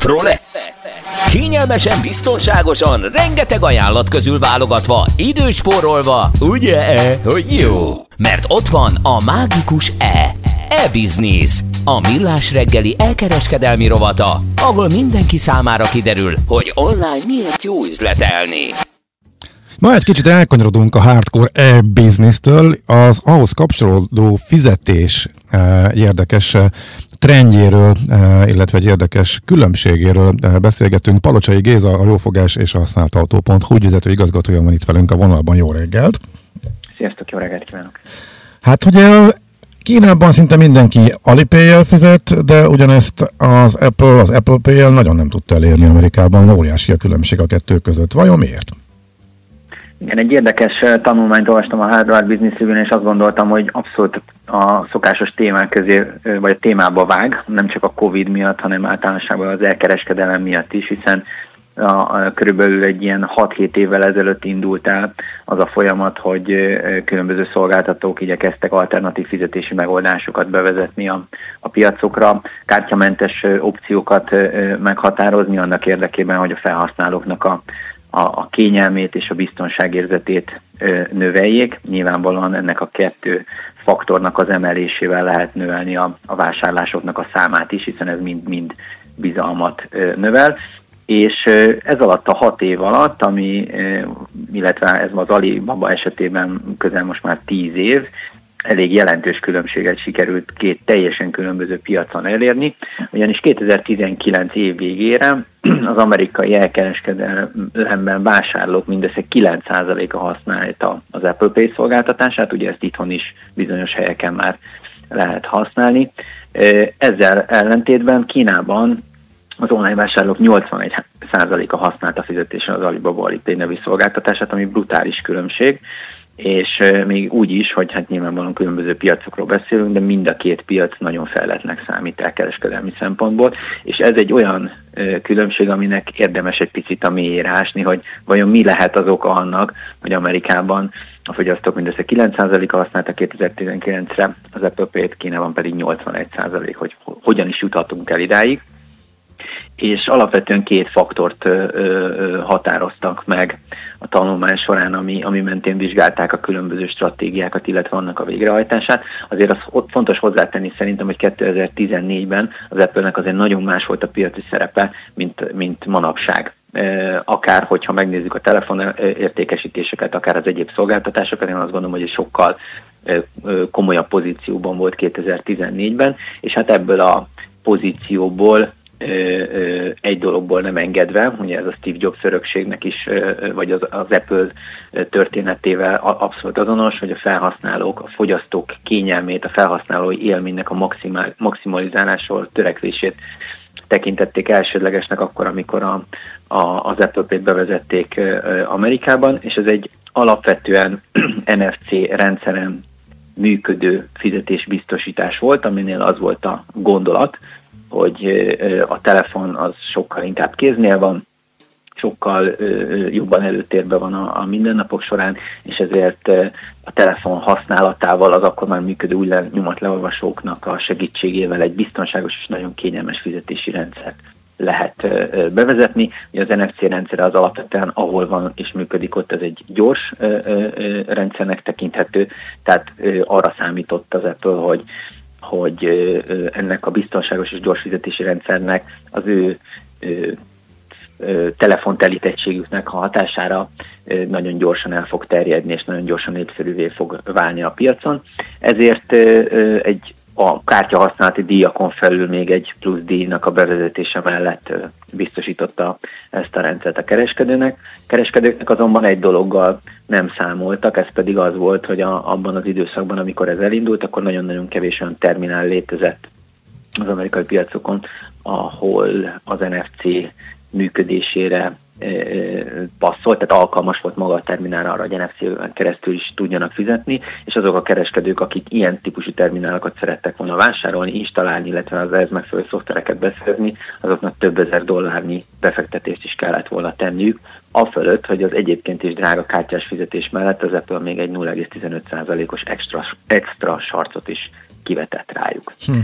Prole. Kényelmesen, biztonságosan, rengeteg ajánlat közül válogatva, időspórolva, ugye-e, hogy jó? Mert ott van a mágikus E. E-Business. A millás reggeli elkereskedelmi rovata, ahol mindenki számára kiderül, hogy online miért jó üzletelni. Ma egy kicsit elkanyarodunk a hardcore e-business-től, az ahhoz kapcsolódó fizetés e, érdekes e, trendjéről, e, illetve egy érdekes különbségéről e, beszélgetünk. Palocsai Géza, a Jófogás és a használt autó.hu ügyvezető igazgatója van itt velünk a vonalban. Jó reggelt! Sziasztok, jó reggelt kívánok! Hát ugye Kínában szinte mindenki alipay fizet, de ugyanezt az Apple, az Apple pay nagyon nem tudta elérni Amerikában. Óriási a különbség a kettő között. Vajon miért? Igen, egy érdekes tanulmányt olvastam a Harvard Business Review-n, és azt gondoltam, hogy abszolút a szokásos témák közé, vagy a témába vág, nem csak a Covid miatt, hanem általánosságban az elkereskedelem miatt is, hiszen a, a, körülbelül egy ilyen 6-7 évvel ezelőtt indult el az a folyamat, hogy különböző szolgáltatók igyekeztek alternatív fizetési megoldásokat bevezetni a, a piacokra, kártyamentes opciókat meghatározni annak érdekében, hogy a felhasználóknak a a, a kényelmét és a biztonságérzetét ö, növeljék. Nyilvánvalóan ennek a kettő faktornak az emelésével lehet növelni a, a vásárlásoknak a számát is, hiszen ez mind-mind bizalmat ö, növel. És ö, ez alatt a hat év alatt, ami, illetve ez az Alibaba esetében közel most már tíz év, elég jelentős különbséget sikerült két teljesen különböző piacon elérni, ugyanis 2019 év végére az amerikai elkereskedelemben vásárlók mindössze 9%-a használta az Apple Pay szolgáltatását, ugye ezt itthon is bizonyos helyeken már lehet használni. Ezzel ellentétben Kínában az online vásárlók 81%-a használta fizetésen az Alibaba Alipay nevű szolgáltatását, ami brutális különbség és még úgy is, hogy hát nyilvánvalóan különböző piacokról beszélünk, de mind a két piac nagyon fejletnek számít elkereskedelmi szempontból, és ez egy olyan különbség, aminek érdemes egy picit a mélyére ásni, hogy vajon mi lehet az oka annak, hogy Amerikában a fogyasztók mindössze 9%-a használta 2019-re, az Apple Pay-t Kínában pedig 81%, hogy hogyan is juthatunk el idáig és alapvetően két faktort ö, ö, határoztak meg a tanulmány során, ami, ami mentén vizsgálták a különböző stratégiákat, illetve annak a végrehajtását. Azért az ott fontos hozzátenni szerintem, hogy 2014-ben az Apple-nek azért nagyon más volt a piaci szerepe, mint, mint manapság akár hogyha megnézzük a telefon értékesítéseket, akár az egyéb szolgáltatásokat, én azt gondolom, hogy sokkal komolyabb pozícióban volt 2014-ben, és hát ebből a pozícióból egy dologból nem engedve, ugye ez a Steve Jobs örökségnek is, vagy az, az Apple történetével abszolút azonos, hogy a felhasználók, a fogyasztók kényelmét, a felhasználói élménynek a maximál, maximalizálásról törekvését tekintették elsődlegesnek akkor, amikor a, a, az Apple Pay-t Amerikában, és ez egy alapvetően NFC rendszeren működő fizetésbiztosítás volt, aminél az volt a gondolat, hogy a telefon az sokkal inkább kéznél van, sokkal jobban előtérben van a, mindennapok során, és ezért a telefon használatával az akkor már működő új nyomat leolvasóknak a segítségével egy biztonságos és nagyon kényelmes fizetési rendszert lehet bevezetni. Ugye az NFC rendszer az alapvetően, ahol van és működik ott, ez egy gyors rendszernek tekinthető, tehát arra számított az ettől, hogy hogy ennek a biztonságos és gyors fizetési rendszernek az ő telefontelítettségüknek a hatására nagyon gyorsan el fog terjedni, és nagyon gyorsan népszerűvé fog válni a piacon. Ezért egy a kártya használati díjakon felül még egy plusz díjnak a bevezetése mellett biztosította ezt a rendszert a kereskedőnek. Kereskedőknek azonban egy dologgal nem számoltak, ez pedig az volt, hogy a, abban az időszakban, amikor ez elindult, akkor nagyon-nagyon kevés olyan terminál létezett az amerikai piacokon, ahol az NFC működésére passzolt, tehát alkalmas volt maga a terminálra arra, hogy NFC-en keresztül is tudjanak fizetni, és azok a kereskedők, akik ilyen típusú terminálokat szerettek volna vásárolni, installálni, illetve az ehhez megfelelő szoftvereket beszerezni, azoknak több ezer dollárnyi befektetést is kellett volna tenniük, fölött, hogy az egyébként is drága kártyás fizetés mellett az Apple még egy 0,15%-os extra, extra sarcot is kivetett rájuk. Hm.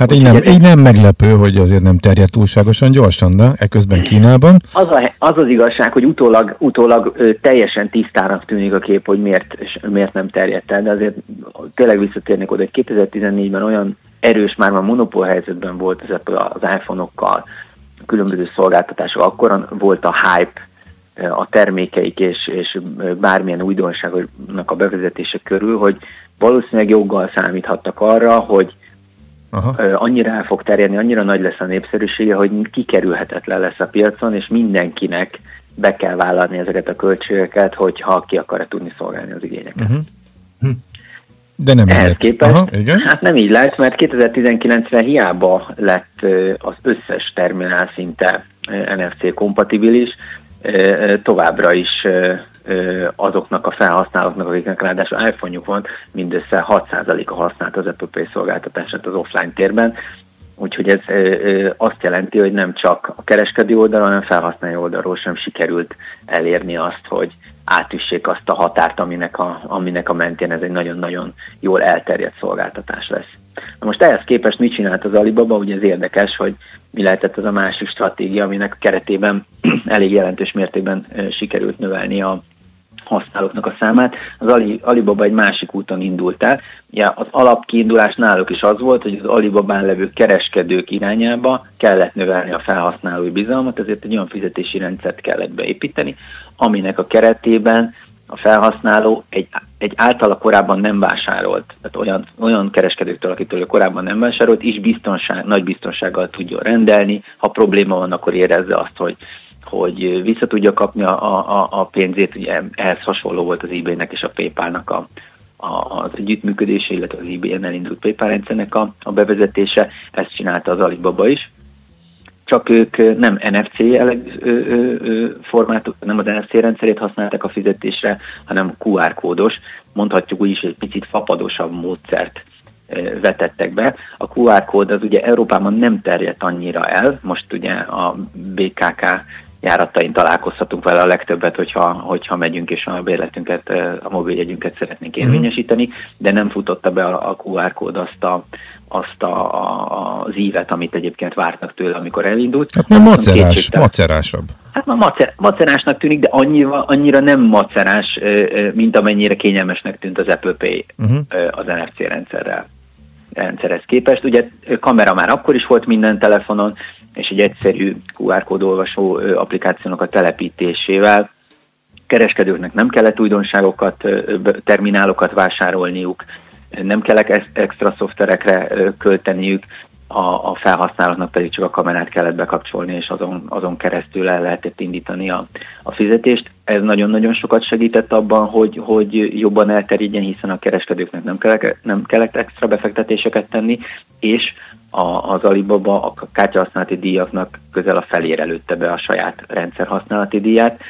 Hát így nem, így nem meglepő, hogy azért nem terjed túlságosan gyorsan, de eközben Kínában. Az, a, az az igazság, hogy utólag, utólag ö, teljesen tisztának tűnik a kép, hogy miért, miért nem terjedt el, de azért tényleg visszatérnék oda, hogy 2014-ben olyan erős, már a monopól helyzetben volt az az iPhone-okkal, különböző szolgáltatások, akkor volt a hype a termékeik és, és bármilyen újdonságnak a bevezetése körül, hogy valószínűleg joggal számíthattak arra, hogy Aha. annyira el fog terjedni, annyira nagy lesz a népszerűsége, hogy kikerülhetetlen lesz a piacon, és mindenkinek be kell vállalni ezeket a költségeket, hogyha ki akar tudni szolgálni az igényeket. Uh-huh. Hm. De nem Ehhez képest, Aha, igen. hát nem így lehet, mert 2019-re hiába lett az összes terminál szinte NFC kompatibilis, továbbra is azoknak a felhasználóknak, akiknek ráadásul iPhone-juk van, mindössze 6%-a használt az Apple Pay szolgáltatását az offline térben, úgyhogy ez azt jelenti, hogy nem csak a kereskedő oldalon, hanem felhasználó oldalról sem sikerült elérni azt, hogy átüssék azt a határt, aminek a, aminek a mentén ez egy nagyon-nagyon jól elterjedt szolgáltatás lesz. Na most ehhez képest mit csinált az Alibaba? Ugye ez érdekes, hogy mi lehetett az a másik stratégia, aminek keretében elég jelentős mértékben sikerült növelni a használóknak a számát. Az Ali, Alibaba egy másik úton indult el. Ugye az alapkiindulás náluk is az volt, hogy az Alibabán levő kereskedők irányába kellett növelni a felhasználói bizalmat, ezért egy olyan fizetési rendszert kellett beépíteni, aminek a keretében a felhasználó egy, egy általa korábban nem vásárolt, tehát olyan, olyan kereskedőktől, akitől korábban nem vásárolt, is biztonság, nagy biztonsággal tudjon rendelni. Ha probléma van, akkor érezze azt, hogy, hogy vissza tudja kapni a, a, a pénzét. Ugye ehhez hasonló volt az eBay-nek és a PayPal-nak a, a, az együttműködése, illetve az eBay-en elindult PayPal rendszernek a, a bevezetése. Ezt csinálta az Alibaba is csak ők nem NFC formát, nem az NFC rendszerét használták a fizetésre, hanem QR kódos, mondhatjuk úgy is, egy picit fapadosabb módszert vetettek be. A QR kód az ugye Európában nem terjedt annyira el, most ugye a BKK járatain találkozhatunk vele a legtöbbet, hogyha, hogyha megyünk és a bérletünket, a mobiljegyünket szeretnénk mhm. érvényesíteni, de nem futotta be a, a QR kód azt a, azt a, a, az ívet, amit egyébként vártak tőle, amikor elindult. Hát nem macerás, macerásabb. Hát már macer, macerásnak tűnik, de annyira, annyira nem macerás, mint amennyire kényelmesnek tűnt az Apple Pay uh-huh. az NFC rendszerrel rendszerhez képest. Ugye kamera már akkor is volt minden telefonon, és egy egyszerű QR kód olvasó applikációnak a telepítésével kereskedőknek nem kellett újdonságokat, terminálokat vásárolniuk, nem kellett extra szoftverekre költeniük, a, a felhasználóknak pedig csak a kamerát kellett bekapcsolni, és azon, azon keresztül el lehetett indítani a, a fizetést. Ez nagyon-nagyon sokat segített abban, hogy, hogy jobban elterjedjen, hiszen a kereskedőknek nem kellett, nem kellett extra befektetéseket tenni, és a, az Alibaba a kártyahasználati díjaknak közel a felére lőtte be a saját rendszerhasználati díját,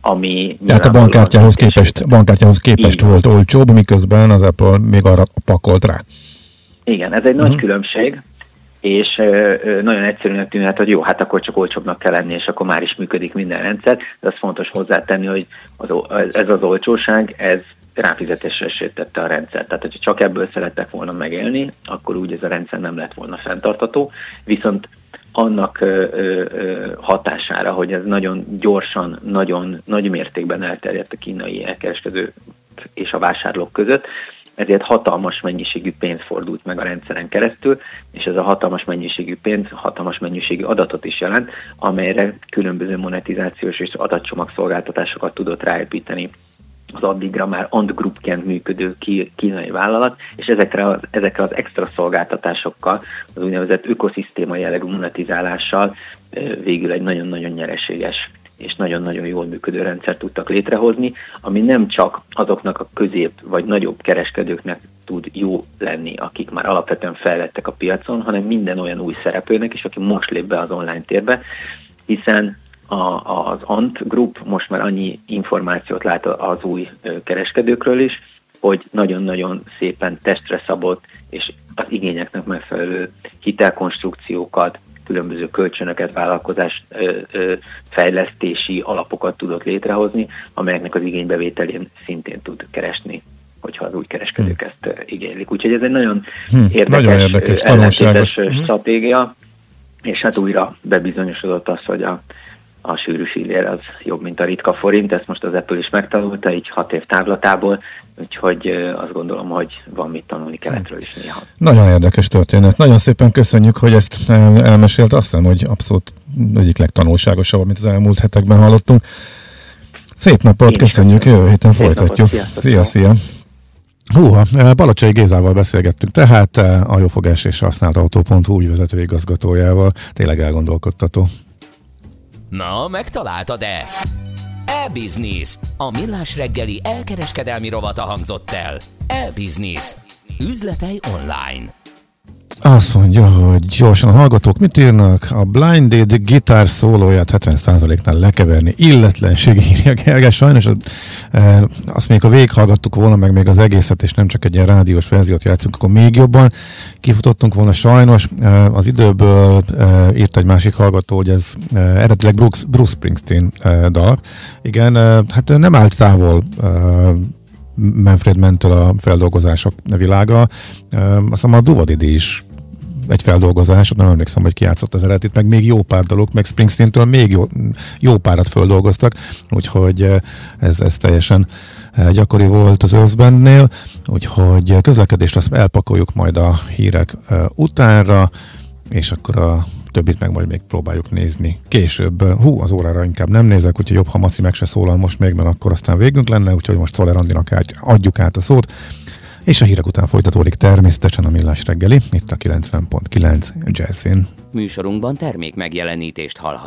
ami... Tehát a bankkártyához képest, bankkártyához képest volt olcsóbb, miközben az Apple még arra pakolt rá. Igen, ez egy uh-huh. nagy mhm. különbség, és nagyon egyszerűen tűnhet, hogy jó, hát akkor csak olcsóbbnak kell lenni, és akkor már is működik minden rendszer, de az fontos hozzátenni, hogy az, ez az olcsóság, ez ráfizetésre tette a rendszer. Tehát, hogyha csak ebből szerettek volna megélni, akkor úgy ez a rendszer nem lett volna fenntartató. Viszont annak ö, ö, hatására, hogy ez nagyon gyorsan, nagyon nagy mértékben elterjedt a kínai elkereskedő és a vásárlók között, ezért hatalmas mennyiségű pénz fordult meg a rendszeren keresztül, és ez a hatalmas mennyiségű pénz hatalmas mennyiségű adatot is jelent, amelyre különböző monetizációs és adatcsomagszolgáltatásokat tudott ráépíteni az addigra már Ant Groupként működő kínai vállalat, és ezekre az, ezekre az extra szolgáltatásokkal, az úgynevezett ökoszisztéma jellegű monetizálással végül egy nagyon-nagyon nyereséges és nagyon-nagyon jól működő rendszert tudtak létrehozni, ami nem csak azoknak a közép vagy nagyobb kereskedőknek tud jó lenni, akik már alapvetően fejlettek a piacon, hanem minden olyan új szereplőnek is, aki most lép be az online térbe, hiszen a, az Ant Group most már annyi információt lát az új kereskedőkről is, hogy nagyon-nagyon szépen testre szabott és az igényeknek megfelelő hitelkonstrukciókat, különböző kölcsönöket, vállalkozás fejlesztési alapokat tudott létrehozni, amelyeknek az igénybevételén szintén tud keresni hogyha az új kereskedők hmm. ezt igénylik. Úgyhogy ez egy nagyon hmm. érdekes, nagyon érdekes hmm. stratégia, és hát újra bebizonyosodott az, hogy a, a sűrű fillér az jobb, mint a ritka forint, ezt most az Apple is megtanulta, így hat év távlatából, úgyhogy azt gondolom, hogy van mit tanulni keletről is néha. Nagyon érdekes történet. Nagyon szépen köszönjük, hogy ezt elmesélt. Azt hiszem, hogy abszolút egyik legtanulságosabb, amit az elmúlt hetekben hallottunk. Szép napot, Én köszönjük, jövő héten Szép folytatjuk. Napot, szia, szia! Húha, Balacsai Gézával beszélgettünk, tehát a jófogás és használt autó.hu ügyvezető igazgatójával. Tényleg elgondolkodtató. Na, megtaláltad-e? E-Business. A millás reggeli elkereskedelmi rovata hangzott el. E-Business. Üzletei online. Azt mondja, hogy gyorsan a hallgatók mit írnak? A Blinded gitár szólóját 70%-nál lekeverni. Illetlenség írja Gergely. Sajnos az, e, azt még a végighallgattuk volna, meg még az egészet, és nem csak egy ilyen rádiós verziót játszunk, akkor még jobban kifutottunk volna. Sajnos e, az időből e, írt egy másik hallgató, hogy ez e, eredetileg Bruce, Bruce Springsteen e, dal. Igen, e, hát nem állt távol e, Manfred Mentől a feldolgozások világa. Aztán a Duvadidi is egy feldolgozás, nem emlékszem, hogy kiátszott az eredetit, meg még jó pár dalok, meg Springsteen-től még jó, jó párat földolgoztak, úgyhogy ez, ez teljesen gyakori volt az Earthbandnél, úgyhogy közlekedést azt elpakoljuk majd a hírek utánra, és akkor a többit meg majd még próbáljuk nézni később. Hú, az órára inkább nem nézek, úgyhogy jobb, ha Maci meg se szólal most még, mert akkor aztán végünk lenne, úgyhogy most Szoller Andinak adjuk át a szót. És a hírek után folytatódik természetesen a millás reggeli, itt a 90.9 Jazzin. Műsorunkban termék megjelenítést hallhat.